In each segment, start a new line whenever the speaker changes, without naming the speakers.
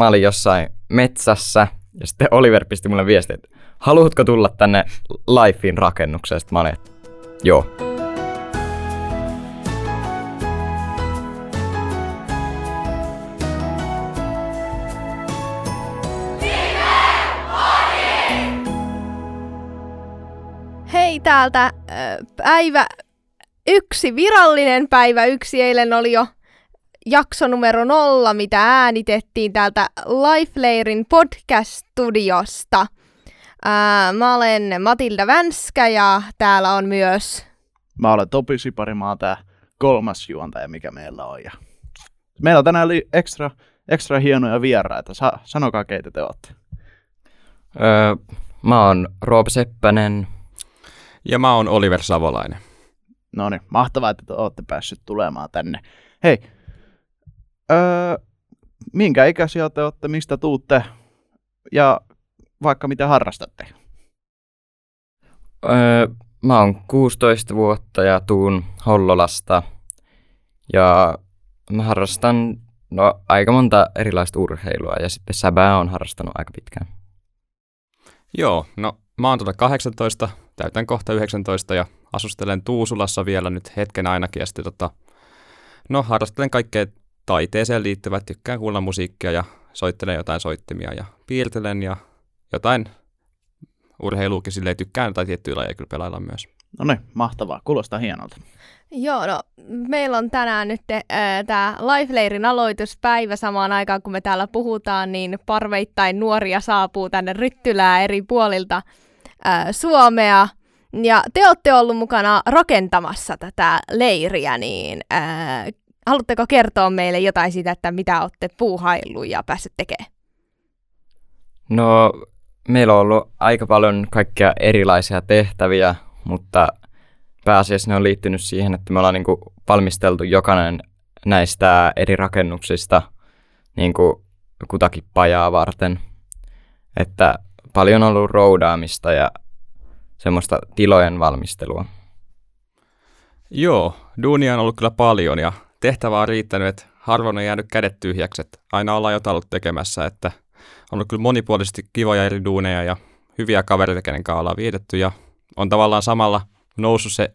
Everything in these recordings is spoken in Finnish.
mä olin jossain metsässä ja sitten Oliver pisti mulle viesti, että haluatko tulla tänne Lifein rakennukseen? Sitten mä olin, että joo.
Hei täältä päivä yksi, virallinen päivä yksi. Eilen oli jo jakso numero nolla, mitä äänitettiin täältä Lifelairin podcast-studiosta. Ää, mä olen Matilda Vänskä ja täällä on myös...
Mä olen Topi Sipari, mä oon tää kolmas juontaja, mikä meillä on. Ja meillä on tänään oli ekstra, ekstra hienoja vieraita. Sa- sanokaa, keitä te olette.
Öö, mä oon Roope Seppänen.
Ja mä oon Oliver Savolainen.
No niin, mahtavaa, että te olette päässyt tulemaan tänne. Hei, öö, minkä ikäisiä te olette, mistä tuutte ja vaikka mitä harrastatte?
Öö, mä oon 16 vuotta ja tuun Hollolasta. Ja mä harrastan no, aika monta erilaista urheilua ja sitten säbää on harrastanut aika pitkään.
Joo, no mä oon tuota 18, täytän kohta 19 ja asustelen Tuusulassa vielä nyt hetken ainakin ja sitten tota, no harrastelen kaikkea taiteeseen liittyvää, tykkään kuulla musiikkia ja soittelen jotain soittimia ja piirtelen ja jotain urheiluukin silleen tykkään jotain tiettyjä lajeja kyllä pelailla myös.
No niin, mahtavaa, kuulostaa hienolta.
Joo, no meillä on tänään nyt äh, tämä Lifelairin aloituspäivä samaan aikaan, kun me täällä puhutaan, niin parveittain nuoria saapuu tänne Ryttylää eri puolilta äh, Suomea. Ja te olette ollut mukana rakentamassa tätä leiriä, niin äh, haluatteko kertoa meille jotain siitä, että mitä olette puuhaillut ja päässyt tekemään?
No, meillä on ollut aika paljon kaikkia erilaisia tehtäviä, mutta pääasiassa ne on liittynyt siihen, että me ollaan niin kuin valmisteltu jokainen näistä eri rakennuksista niin kuin kutakin pajaa varten. Että paljon on ollut roudaamista ja semmoista tilojen valmistelua.
Joo, duunia on ollut kyllä paljon ja tehtävää on riittänyt, että harvoin on jäänyt kädet tyhjäksi, että aina ollaan jotain ollut tekemässä, että on ollut kyllä monipuolisesti kivoja eri duuneja ja hyviä kavereita, kenen kanssa ollaan vietetty ja on tavallaan samalla noussut se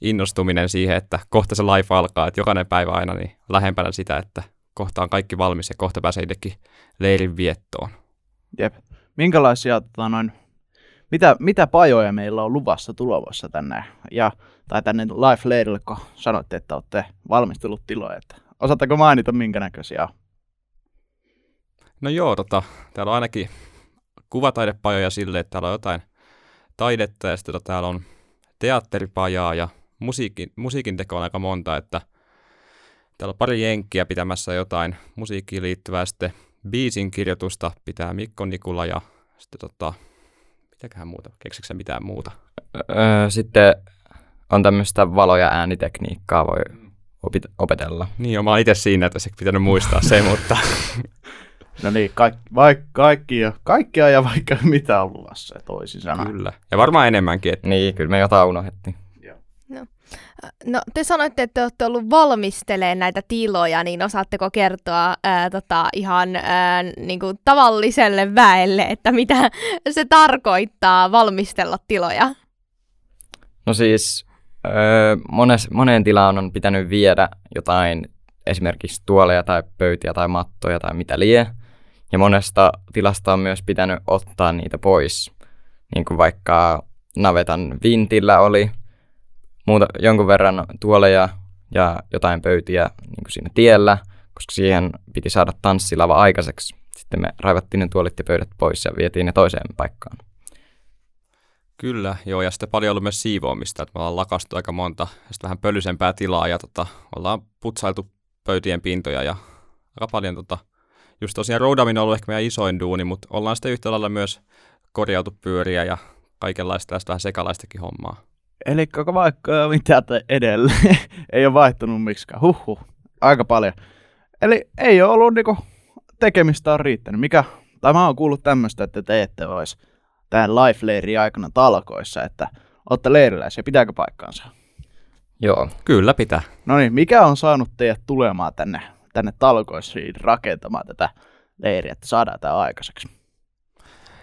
innostuminen siihen, että kohta se life alkaa, että jokainen päivä aina niin lähempänä sitä, että kohta on kaikki valmis ja kohta pääsee itsekin leirin viettoon.
Jep. Minkälaisia, tota, noin, mitä, mitä pajoja meillä on luvassa tulossa tänne, ja, tai tänne Life Leirille, kun sanoitte, että olette valmistellut tiloja, että osaatteko mainita minkä näköisiä on?
No joo, tota, täällä on ainakin kuvataidepajoja sille, että täällä on jotain taidetta ja sitten tota, täällä on teatteripajaa ja musiikin, musiikin teko on aika monta, että täällä on pari jenkkiä pitämässä jotain musiikkiin liittyvää, sitten biisin kirjoitusta pitää Mikko Nikula ja sitten tota, mitäköhän muuta, keksikö mitään muuta?
Öö, sitten on tämmöistä valo- ja äänitekniikkaa voi opit- opetella.
Niin, joo, mä oon itse siinä, että se pitänyt muistaa se, mutta
No niin, kaikki, vaikka kaikki ja, kaikkea ja vaikka mitä on luvassa, toisin sanoen.
kyllä. Ja varmaan enemmänkin, että
Niin, kyllä me jotain unohdettiin.
No te sanoitte, että te olette ollut valmistelee näitä tiloja, niin osaatteko kertoa ää, tota, ihan ää, niin kuin tavalliselle väelle, että mitä se tarkoittaa valmistella tiloja?
No siis öö, mones, moneen tilaan on pitänyt viedä jotain esimerkiksi tuoleja tai pöytiä tai mattoja tai mitä lie. Ja monesta tilasta on myös pitänyt ottaa niitä pois. Niin kuin vaikka navetan vintillä oli muuta, jonkun verran tuoleja ja jotain pöytiä niin kuin siinä tiellä, koska siihen piti saada tanssilava aikaiseksi. Sitten me raivattiin ne tuolit ja pöydät pois ja vietiin ne toiseen paikkaan.
Kyllä, joo, ja sitten paljon ollut myös siivoamista, että me ollaan lakastu aika monta, sitten vähän pölysempää tilaa, ja tota, ollaan putsailtu pöytien pintoja, ja aika paljon tota, just tosiaan roudaaminen on ollut ehkä meidän isoin duuni, mutta ollaan sitten yhtä lailla myös korjautu pyöriä ja kaikenlaista tästä vähän sekalaistakin hommaa.
Eli vaikka mitä te edelleen ei ole vaihtunut miksikään. Huhhuh, aika paljon. Eli ei ole ollut niinku tekemistä on riittänyt. Mikä, tai mä oon kuullut tämmöistä, että te ette olisi tämän life aikana talkoissa, että olette leiriläisiä. Pitääkö paikkaansa?
Joo,
Kyllä pitää.
No niin, mikä on saanut teidät tulemaan tänne, tänne talkoisiin rakentamaan tätä leiri, että saadaan tämä aikaiseksi?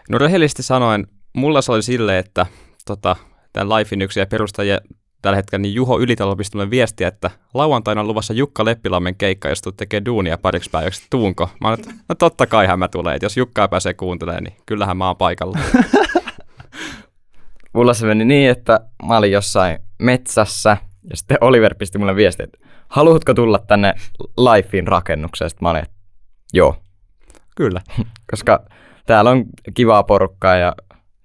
No rehellisesti sanoen, mulla se oli silleen, että tota, tämän Lifein yksi perustajia tällä hetkellä, niin Juho Ylitalo pisti viestiä, että lauantaina on luvassa Jukka Leppilammen keikka, jos tulet tekemään duunia pariksi päiväksi, tuunko? Mä olen, no totta kai hän mä tulee, että jos Jukka pääsee kuuntelemaan, niin kyllähän mä oon paikalla.
Mulla se meni niin, että mä olin jossain metsässä ja sitten Oliver pisti mulle viestiä, että haluatko tulla tänne Lifein rakennukseen? Sitten mä olin, että joo.
Kyllä.
Koska täällä on kivaa porukkaa ja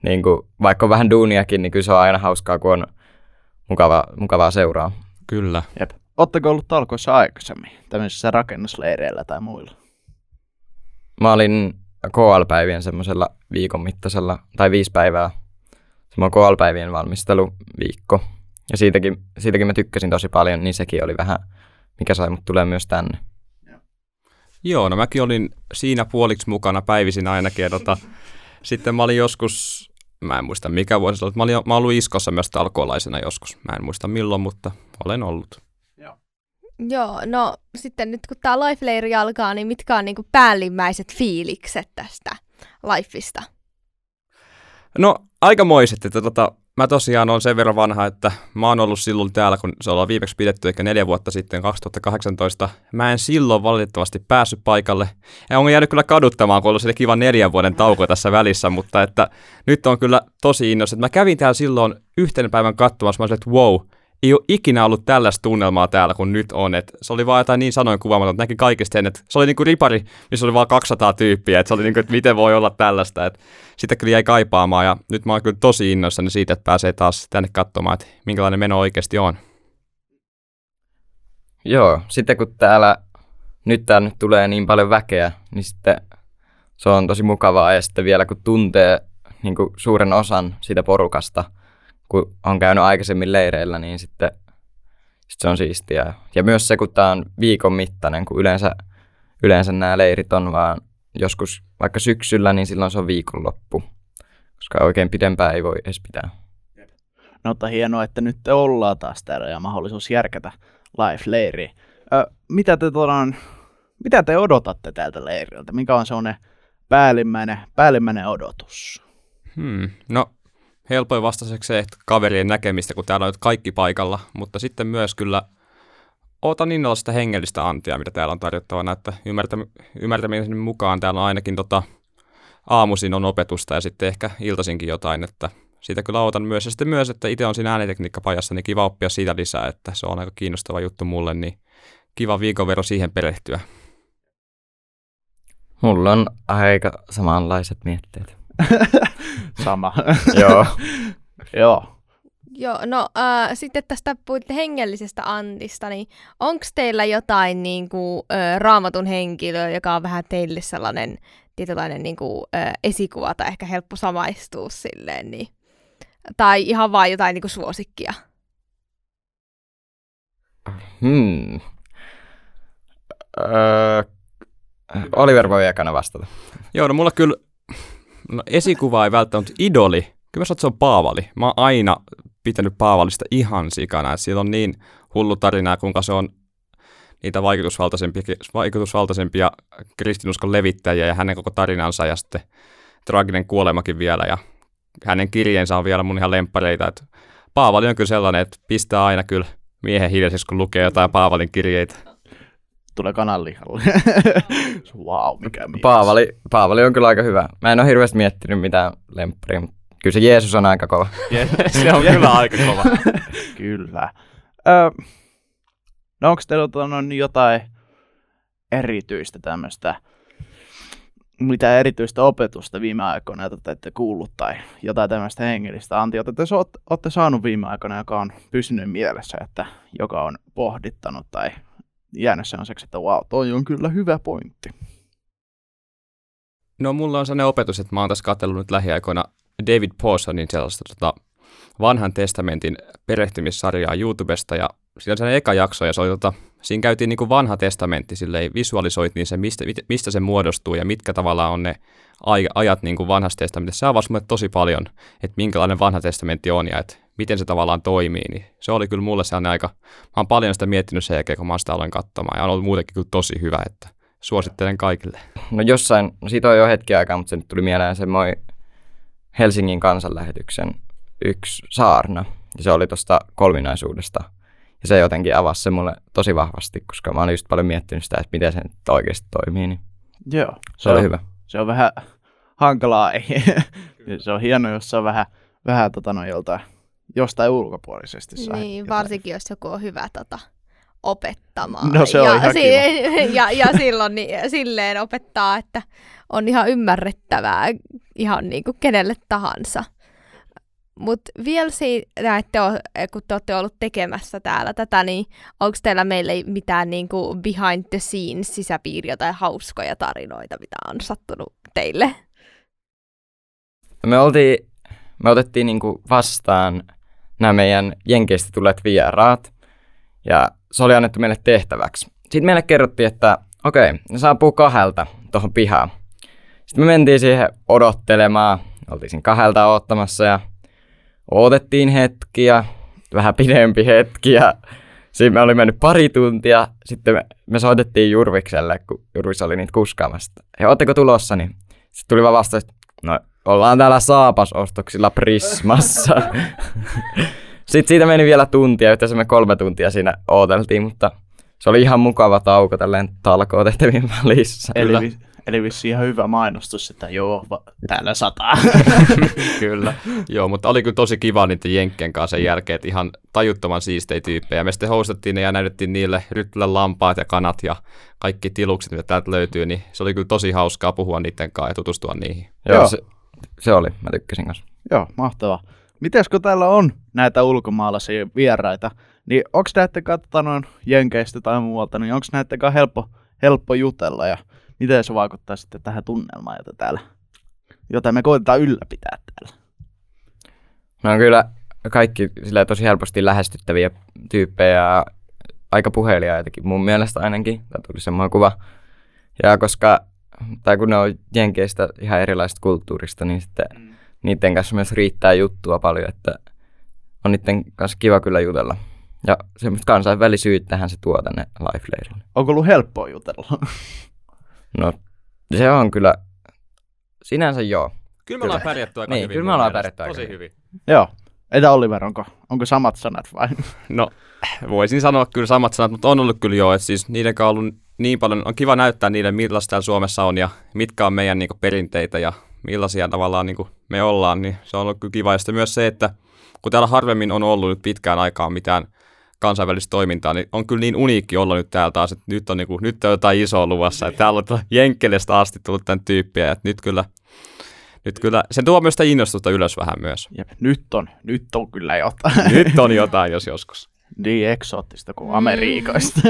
niin kuin, vaikka on vähän duuniakin, niin kyllä se on aina hauskaa, kun on mukava, mukavaa seuraa.
Kyllä.
Jep. Oletteko ollut talkoissa aikaisemmin, tämmöisissä rakennusleireillä tai muilla?
Mä olin KL-päivien semmoisella viikon mittaisella, tai viisi päivää, semmoinen KL-päivien valmisteluviikko. Ja siitäkin, siitäkin mä tykkäsin tosi paljon, niin sekin oli vähän, mikä sai mut tulee myös tänne.
Joo, no mäkin olin siinä puoliksi mukana päivisin ainakin. Ja tota, sitten mä olin joskus, mä en muista mikä vuosi se oli, mä olin, mä olin ollut Iskossa myös talkoolaisena joskus. Mä en muista milloin, mutta olen ollut.
Joo, no sitten nyt kun tämä Life-leiri alkaa, niin mitkä on niinku päällimmäiset fiilikset tästä Lifeista?
No aikamoiset, että tota, mä tosiaan on sen verran vanha, että mä oon ollut silloin täällä, kun se ollaan viimeksi pidetty, ehkä neljä vuotta sitten, 2018. Mä en silloin valitettavasti päässyt paikalle. Ja on jäänyt kyllä kaduttamaan, kun on ollut kiva neljän vuoden tauko tässä välissä, mutta että nyt on kyllä tosi innossa. Mä kävin täällä silloin yhtenä päivän katsomassa, mä olin, että wow, ei ole ikinä ollut tällaista tunnelmaa täällä kuin nyt on. Et se oli vaan jotain niin sanoin kuvaamaton, näki kaikista sen, että se oli niinku ripari, missä oli vaan 200 tyyppiä, että se oli niinku, että miten voi olla tällaista. Et sitä kyllä jäi kaipaamaan ja nyt mä oon kyllä tosi innoissani siitä, että pääsee taas tänne katsomaan, että minkälainen meno oikeasti on.
Joo, sitten kun täällä nyt nyt tulee niin paljon väkeä, niin sitten se on tosi mukavaa ja sitten vielä kun tuntee niin kuin suuren osan siitä porukasta – kun on käynyt aikaisemmin leireillä, niin sitten, sitten se on siistiä. Ja myös se, kun tämä on viikon mittainen, kun yleensä, yleensä nämä leirit on vaan joskus vaikka syksyllä, niin silloin se on viikonloppu, koska oikein pidempään ei voi edes pitää.
No mutta hienoa, että nyt te ollaan taas täällä ja mahdollisuus järkätä live-leiriä. Ö, mitä, te tuodaan, mitä te odotatte tältä leiriltä? Mikä on sellainen päällimmäinen, päällimmäinen odotus?
Hmm. No helpoin vastaiseksi se, että kaverien näkemistä, kun täällä on nyt kaikki paikalla, mutta sitten myös kyllä ootan innolla sitä hengellistä antia, mitä täällä on tarjottavana, että ymmärtämisen mukaan täällä on ainakin tota, aamuisin on opetusta ja sitten ehkä iltaisinkin jotain, että siitä kyllä ootan myös. Ja sitten myös, että itse on siinä äänitekniikkapajassa, niin kiva oppia siitä lisää, että se on aika kiinnostava juttu mulle, niin kiva viikon verran siihen perehtyä.
Mulla on aika samanlaiset mietteet.
Sama.
Joo.
Joo.
Joo, no äh, sitten tästä puhuitte hengellisestä antista, niin onko teillä jotain niin kuin, äh, raamatun henkilö, joka on vähän teille sellainen tietynlainen niin kuin, äh, esikuva tai ehkä helppo samaistua silleen, niin, tai ihan vain jotain niin kuin suosikkia?
Hmm. Öö, Oliver voi ekana vastata.
Joo, no mulla kyllä no esikuva ei välttämättä idoli. Kyllä mä sanon, että se on Paavali. Mä oon aina pitänyt Paavalista ihan sikana. Että siellä on niin hullu tarina, kuinka se on niitä vaikutusvaltaisempia, vaikutusvaltaisempia kristinuskon levittäjiä ja hänen koko tarinansa ja sitten traaginen kuolemakin vielä ja hänen kirjeensä on vielä mun ihan lemppareita. Paavali on kyllä sellainen, että pistää aina kyllä miehen hiljaisesti, kun lukee jotain Paavalin kirjeitä.
Tulee kananlihalle. wow, mikä mies.
Paavali, Paavali on kyllä aika hyvä. Mä en ole hirveästi miettinyt mitään lempparia, mutta kyllä se Jeesus on aika kova.
se on kyllä aika kova.
kyllä. Ö, no onko teillä tota on jotain erityistä tämmöistä, mitä erityistä opetusta viime aikoina, jota ette kuullut tai jotain tämmöistä hengellistä antiota, että te olette saanut viime aikoina, joka on pysynyt mielessä, että joka on pohdittanut tai jäänyt sellaiseksi, että wow, toi on kyllä hyvä pointti.
No mulla on sellainen opetus, että mä oon tässä katsellut nyt lähiaikoina David Pawsonin sellaista tota, vanhan testamentin perehtymissarjaa YouTubesta ja siinä on sellainen eka jakso ja se oli, tota, siinä käytiin niin kuin vanha testamentti, silleen visualisoitiin se, mistä, mistä se muodostuu ja mitkä tavallaan on ne ajat niin kuin vanhassa testamentissa. Se avasi mulle tosi paljon, että minkälainen vanha testamentti on ja että miten se tavallaan toimii. Niin se oli kyllä mulle sellainen aika, mä oon paljon sitä miettinyt sen jälkeen, kun mä sitä aloin katsomaan ja on ollut muutenkin kyllä tosi hyvä, että suosittelen kaikille.
No jossain, no siitä on jo hetki aikaa, mutta se nyt tuli mieleen semmoinen Helsingin kansanlähetyksen yksi saarna. Ja se oli tuosta kolminaisuudesta. Ja se jotenkin avasi se mulle tosi vahvasti, koska mä olin just paljon miettinyt sitä, että miten se nyt oikeasti toimii. Niin
Joo.
se oli hyvä.
Se on vähän hankalaa. Ei. se on hieno, jos se on vähän, vähän tota, no, joltain, jostain ulkopuolisesti saa
Niin,
jotain.
varsinkin jos joku on hyvä tota, opettamaan.
No se on
ja,
ihan
ja, ja silloin niin, silleen opettaa, että on ihan ymmärrettävää ihan niin kuin kenelle tahansa. Mutta vielä siitä, että te, kun te olette ollut tekemässä täällä tätä, niin onko teillä meille mitään niin kuin behind the scenes sisäpiiriä tai hauskoja tarinoita, mitä on sattunut teille?
Me, oltiin, me otettiin niinku vastaan nämä meidän jenkeistä tulleet vieraat, ja se oli annettu meille tehtäväksi. Sitten meille kerrottiin, että okei, ne saapuu kahdelta tuohon pihaan. Sitten me mentiin siihen odottelemaan, oltiin siinä kahdelta odottamassa ja odotettiin hetkiä, vähän pidempi hetki ja siinä me oli mennyt pari tuntia. Sitten me, me soitettiin Jurvikselle, kun Jurvis oli niitä kuskaamassa. He, ootteko tulossa? Niin sitten tuli vaan vastaus, no ollaan täällä saapasostoksilla Prismassa. sitten siitä meni vielä tuntia, yhteensä me kolme tuntia siinä ooteltiin, mutta se oli ihan mukava tauko tälleen talkootehtävien välissä.
Eli, eli vissiin ihan hyvä mainostus, että joo, va- täällä sataa.
Kyllä. Joo, mutta oli kyllä tosi kiva niiden jenkkien kanssa sen jälkeen, että ihan tajuttoman siistejä tyyppejä. Me sitten hostattiin ne ja näytettiin niille ryttylän lampaat ja kanat ja kaikki tilukset, mitä täältä löytyy, niin se oli kyllä tosi hauskaa puhua niiden kanssa ja tutustua niihin.
Joo,
Joo.
Se, se oli, mä tykkäsin kanssa.
joo, mahtavaa. Mites kun täällä on näitä ulkomaalaisia vieraita, niin onko näiden kanssa noin jenkeistä tai muualta, niin onko näiden helppo, helppo jutella ja miten se vaikuttaa sitten tähän tunnelmaan, jota täällä, jota me koitetaan ylläpitää täällä?
Ne on kyllä kaikki silleen tosi helposti lähestyttäviä tyyppejä ja aika puheliaitakin mun mielestä ainakin. Tämä tuli semmoinen kuva. Ja koska, tai kun ne on jenkeistä ihan erilaisesta kulttuurista, niin sitten mm. niiden kanssa myös riittää juttua paljon, että on niiden kanssa kiva kyllä jutella. Ja semmoista kansainvälisyyttähän se tuo tänne Life
Onko ollut helppoa jutella?
No, se on kyllä, sinänsä joo.
Kyllä me ollaan pärjätty aika
Niin,
hyvin.
kyllä me ollaan pärjätty aika
Tosi
hyvin.
hyvin.
joo. Entä Oliver, onko, onko samat sanat vai?
No, voisin sanoa kyllä samat sanat, mutta on ollut kyllä joo, että siis niiden kanssa on ollut niin paljon, on kiva näyttää niille, millaista täällä Suomessa on ja mitkä on meidän niin perinteitä ja millaisia tavallaan niin me ollaan, niin se on ollut kyllä kiva. Ja sitten myös se, että kun täällä harvemmin on ollut nyt pitkään aikaan mitään kansainvälistä toimintaa, niin on kyllä niin uniikki olla nyt täällä taas, että nyt on, niin kuin, nyt on jotain isoa luvassa, että täällä on Jenkkelestä asti tullut tämän tyyppiä, että nyt kyllä, nyt kyllä, se tuo myös sitä innostusta ylös vähän myös.
Jep, nyt on, nyt on kyllä jotain.
Nyt on jotain, jos joskus.
Niin eksoottista kuin
Mm.
Amerikoista.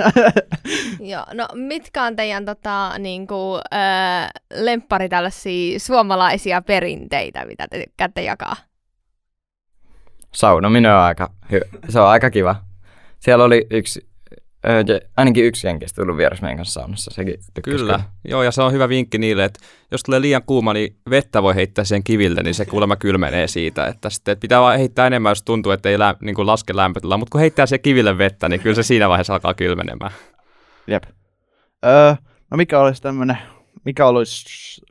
Joo, no mitkä on teidän tota, niinku, äh, lemppari tällaisia suomalaisia perinteitä, mitä te tykkäätte jakaa?
Saunominen on aika hyvä. Se on aika kiva. Siellä oli yksi, ö, je- ainakin yksi jenkistä tullut vieras meidän kanssa saunassa. Sekin tykkäsi
Kyllä. Joo, ja se on hyvä vinkki niille, että jos tulee liian kuuma, niin vettä voi heittää sen kiville, niin se kuulemma kylmenee siitä. Että sitten että pitää vaan heittää enemmän, jos tuntuu, että ei lä- niin kuin laske lämpötila. Mutta kun heittää se kiville vettä, niin kyllä se siinä vaiheessa alkaa kylmenemään.
Jep. Öö, no mikä olisi tämmönen, mikä olisi,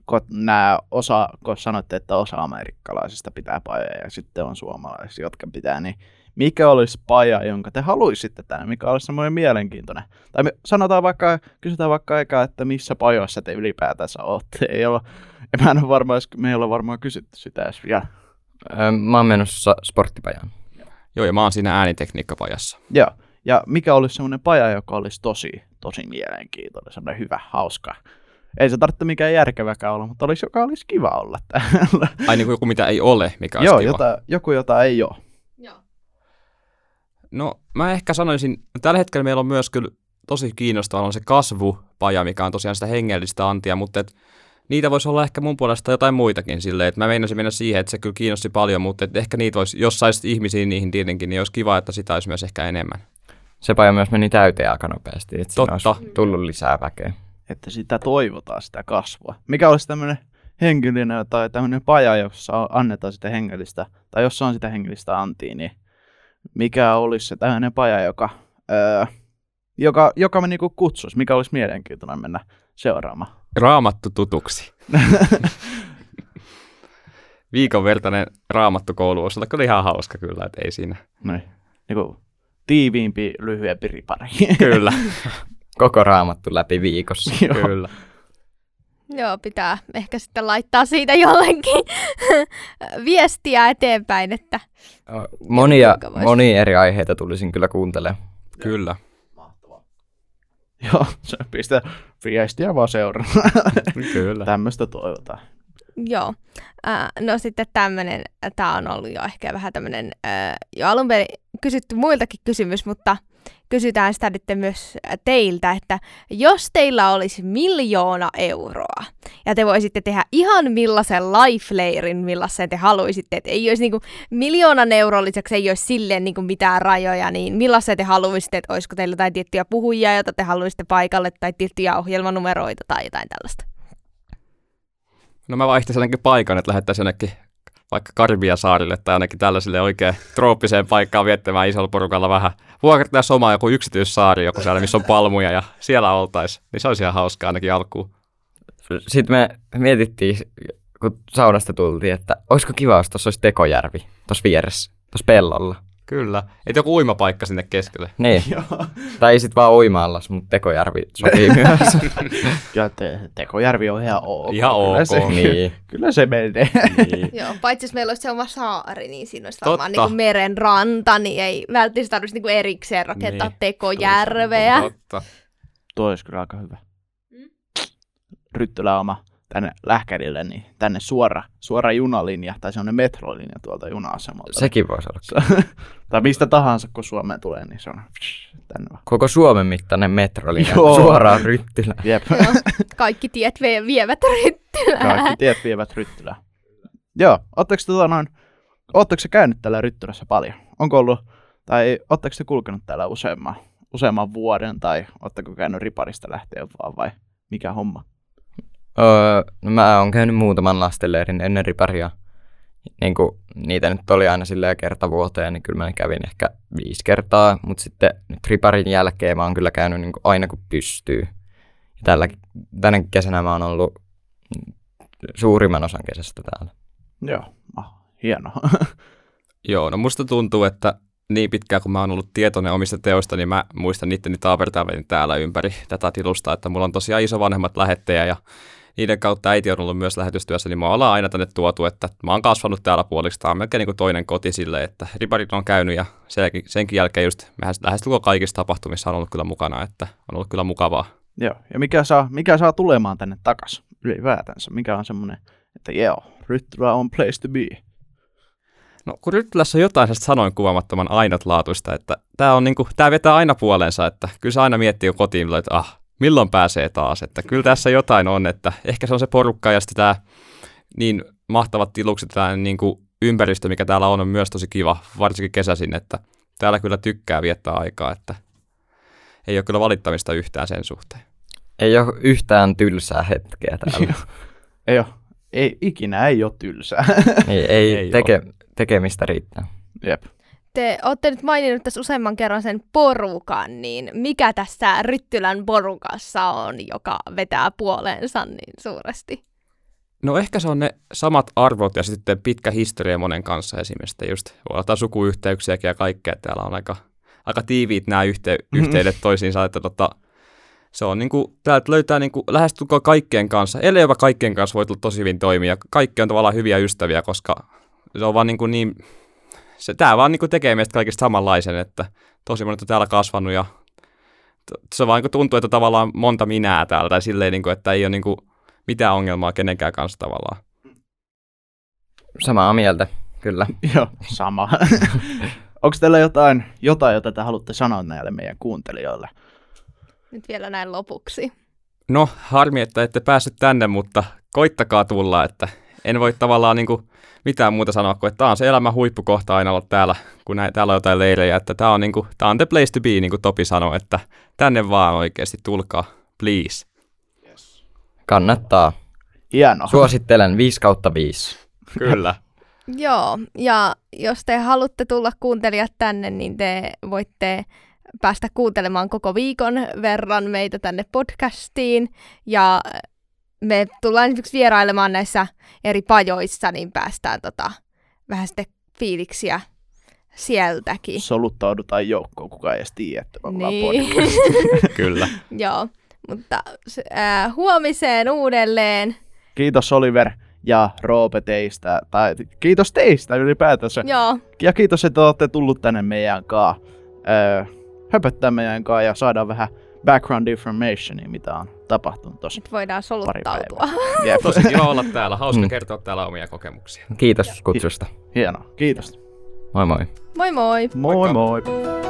kun nämä osa, kun sanoitte, että osa amerikkalaisista pitää pajoja ja sitten on suomalaisia, jotka pitää, niin mikä olisi paja, jonka te haluaisitte tänne, mikä olisi semmoinen mielenkiintoinen? Tai me sanotaan vaikka, kysytään vaikka eka, että missä pajoissa te ylipäätänsä olette. Ei olla, mä en ole varma, jos me ei olla varmaan kysytty sitä edes vielä.
Ö, Mä oon menossa sporttipajaan.
Joo, ja mä oon siinä äänitekniikkapajassa.
Joo. Ja mikä olisi semmoinen paja, joka olisi tosi, tosi mielenkiintoinen, semmoinen hyvä, hauska. Ei se tarvitse mikään järkeväkään olla, mutta olisi, joka olisi kiva olla täällä.
Ai niin kuin joku, mitä ei ole, mikä olisi
Joo,
kiva.
jota, joku, jota ei ole.
No mä ehkä sanoisin, tällä hetkellä meillä on myös kyllä tosi kiinnostavaa on se kasvupaja, mikä on tosiaan sitä hengellistä antia, mutta et niitä voisi olla ehkä mun puolesta jotain muitakin silleen, että mä meinasin mennä siihen, että se kyllä kiinnosti paljon, mutta et ehkä niitä voisi, jos saisi ihmisiä niihin tietenkin, niin olisi kiva, että sitä olisi myös ehkä enemmän.
Se paja myös meni täyteen aika nopeasti, että siinä
Totta.
olisi tullut lisää väkeä.
Että sitä toivotaan, sitä kasvua. Mikä olisi tämmöinen hengellinen tai tämmöinen paja, jossa annetaan sitä hengellistä, tai jossa on sitä hengellistä antia, niin mikä olisi se tämmöinen paja, joka, öö, joka, joka me niinku kutsuisi, mikä olisi mielenkiintoinen mennä seuraamaan?
Raamattu tutuksi. Viikon vertainen raamattukoulu olisi olla kyllä ihan hauska kyllä, että ei siinä.
Noin. Niin kuin tiiviimpi, lyhyempi ripari.
Kyllä,
Koko raamattu läpi viikossa.
Kyllä.
Joo, pitää ehkä sitten laittaa siitä jollekin viestiä eteenpäin, että
Monia, monia eri aiheita tulisin kyllä kuuntelemaan.
Kyllä,
Joo, se pistää viestiä vaan seuraa.
kyllä.
Tämmöistä toivotaan.
Joo. Äh, no sitten tämmöinen, tämä on ollut jo ehkä vähän tämmöinen, äh, jo alun perin kysytty muiltakin kysymys, mutta kysytään sitä nyt myös teiltä, että jos teillä olisi miljoona euroa ja te voisitte tehdä ihan millaisen lifeleirin, millaisen te haluaisitte, että ei olisi niinku miljoonan euron lisäksi ei olisi silleen niinku mitään rajoja, niin millaisen te haluaisitte, että olisiko teillä jotain tiettyjä puhujia, joita te haluaisitte paikalle tai tiettyjä ohjelmanumeroita tai jotain tällaista?
No mä vaihtaisin ainakin paikan, että lähettäisiin jonnekin vaikka Karibiasaarille tai ainakin tällaiselle oikein trooppiseen paikkaan viettämään isolla porukalla vähän. Vuokrattaisiin oma joku yksityissaari, joku siellä, missä on palmuja ja siellä oltaisiin. Niin se olisi ihan hauskaa ainakin alkuun.
Sitten me mietittiin, kun saunasta tultiin, että olisiko kiva, jos tuossa olisi tekojärvi tuossa vieressä, tuossa pellolla.
Kyllä. Et joku uimapaikka sinne keskelle.
Niin.
Joo.
tai ei sit vaan uimallas, mutta tekojärvi sopii myös.
Ja te, Tekojärvi on ihan ok.
Ihan
Kyllä
ok.
Se,
niin.
Kyllä se menee.
Niin.
Joo, paitsi jos meillä olisi se oma saari, niin siinä olisi
Totta.
varmaan niin meren ranta, niin ei välttämättä tarvitsisi niin erikseen rakentaa
Niin.
tekojärveä.
Totta. Tuo olisi kyllä aika hyvä. Ryttylä oma tänne Lähkärille, niin tänne suora, suora junalinja tai semmoinen metrolinja tuolta juna-asemalta.
Sekin voisi olla.
tai mistä tahansa, kun Suomeen tulee, niin se on tänne vaan.
Koko Suomen mittainen metrolinja
Joo.
suoraan ryttylään.
Jep,
Joo, kaikki tiet vie- vievät ryttylään.
kaikki tiet vievät Ryttylään. Joo, ootteko tota noin, ootteko käynyt täällä Ryttylässä paljon? Onko ollut, tai ootteko te kulkenut täällä useamman, useamman vuoden, tai ootteko käynyt riparista lähtien vaan, vai mikä homma?
Öö, no mä oon käynyt muutaman lastenleirin ennen riparia. Niin kuin niitä nyt oli aina silleen kerta vuoteen, niin kyllä mä kävin ehkä viisi kertaa. Mutta sitten nyt riparin jälkeen mä oon kyllä käynyt niin kuin aina kun pystyy. Ja tällä, tänä kesänä mä oon ollut suurimman osan kesästä täällä.
Joo, ah, hienoa.
Joo, no musta tuntuu, että niin pitkään kun mä oon ollut tietoinen omista teoista, niin mä muistan niiden taapertaaveni täällä ympäri tätä tilusta, että mulla on tosiaan isovanhemmat lähettejä ja niiden kautta äiti on ollut myös lähetystyössä, niin mä ollaan aina tänne tuotu, että mä oon kasvanut täällä puoliksi. Tämä on melkein niin kuin toinen koti sille, että riparit on käynyt ja senkin, senkin jälkeen just mehän lähestulkoon kaikissa tapahtumissa on ollut kyllä mukana, että on ollut kyllä mukavaa.
Joo, ja mikä saa, mikä saa tulemaan tänne takas ylipäätänsä? Mikä on semmoinen, että joo, Ryttylä on place to be.
No kun Ryttylässä on jotain sellaista sanoin kuvaamattoman ainutlaatuista, että tämä on niinku, tää vetää aina puolensa, että kyllä se aina miettii kotiin, että ah, milloin pääsee taas, että kyllä tässä jotain on, että ehkä se on se porukka ja sitten tämä niin mahtavat tilukset, tämä niinku ympäristö, mikä täällä on, on myös tosi kiva, varsinkin kesäisin, että täällä kyllä tykkää viettää aikaa, että ei ole kyllä valittamista yhtään sen suhteen.
Ei ole yhtään tylsää hetkeä täällä.
Ei ole, ei, ikinä ei ole tylsää.
ei, ei,
Ei
teke, tekemistä riittää.
Jep.
Te olette nyt maininnut tässä useamman kerran sen porukan, niin mikä tässä Ryttylän porukassa on, joka vetää puoleensa niin suuresti?
No ehkä se on ne samat arvot ja sitten pitkä historia monen kanssa esimerkiksi. Just voi olla sukuyhteyksiäkin ja kaikkea. Täällä on aika, aika tiiviit nämä yhte- yhteydet toisiinsa, että tota, se on niinku, täältä löytää niinku lähestulkoon kaikkien kanssa, ellei jopa kaikkien kanssa voi tulla tosi hyvin toimia. Kaikki on tavallaan hyviä ystäviä, koska se on vaan niinku niin, se, tää vaan niinku tekee meistä kaikista samanlaisen, että tosi monet on täällä kasvanut ja se vaan niinku tuntuu, että tavallaan monta minää täällä, tai silleen, niinku, että ei ole niinku mitään ongelmaa kenenkään kanssa tavallaan.
Samaa mieltä, kyllä.
Joo, sama. Onko teillä jotain, jotain, jota te haluatte sanoa näille meidän kuuntelijoille?
Nyt vielä näin lopuksi.
No, harmi, että ette päässyt tänne, mutta koittakaa tulla, että en voi tavallaan niin kuin mitään muuta sanoa kuin, että tämä on se elämän huippukohta aina olla täällä, kun näin, täällä on jotain leirejä, että tämä on, niin kuin, tämä on the place to be, niin kuin Topi sanoi, että tänne vaan oikeasti tulkaa, please.
Kannattaa.
Hienoa.
Suosittelen 5 kautta 5.
Kyllä.
Joo, ja jos te haluatte tulla kuuntelijat tänne, niin te voitte päästä kuuntelemaan koko viikon verran meitä tänne podcastiin. Ja me tullaan esimerkiksi vierailemaan näissä eri pajoissa, niin päästään tota, vähän sitten fiiliksiä sieltäkin.
Soluttaudutaan joukkoon, kukaan ei edes tiedä, että me ollaan
Niin.
Kyllä.
Joo, mutta äh, huomiseen uudelleen.
Kiitos Oliver ja Roope teistä, tai kiitos teistä ylipäätänsä.
Joo,
Ja kiitos, että olette tullut tänne meidän kaa öö, höpöttää meidän kaa ja saadaan vähän background informationia, mitä on tapahtunut tossa.
nyt voidaan soluttautua.
Jep.
Tosi kiva olla täällä. Hauska
Mm.
kertoa täällä omia kokemuksia.
Kiitos kutsusta.
Hienoa, kiitos.
Moi moi.
Moi moi!
Moi
Moikka.
moi!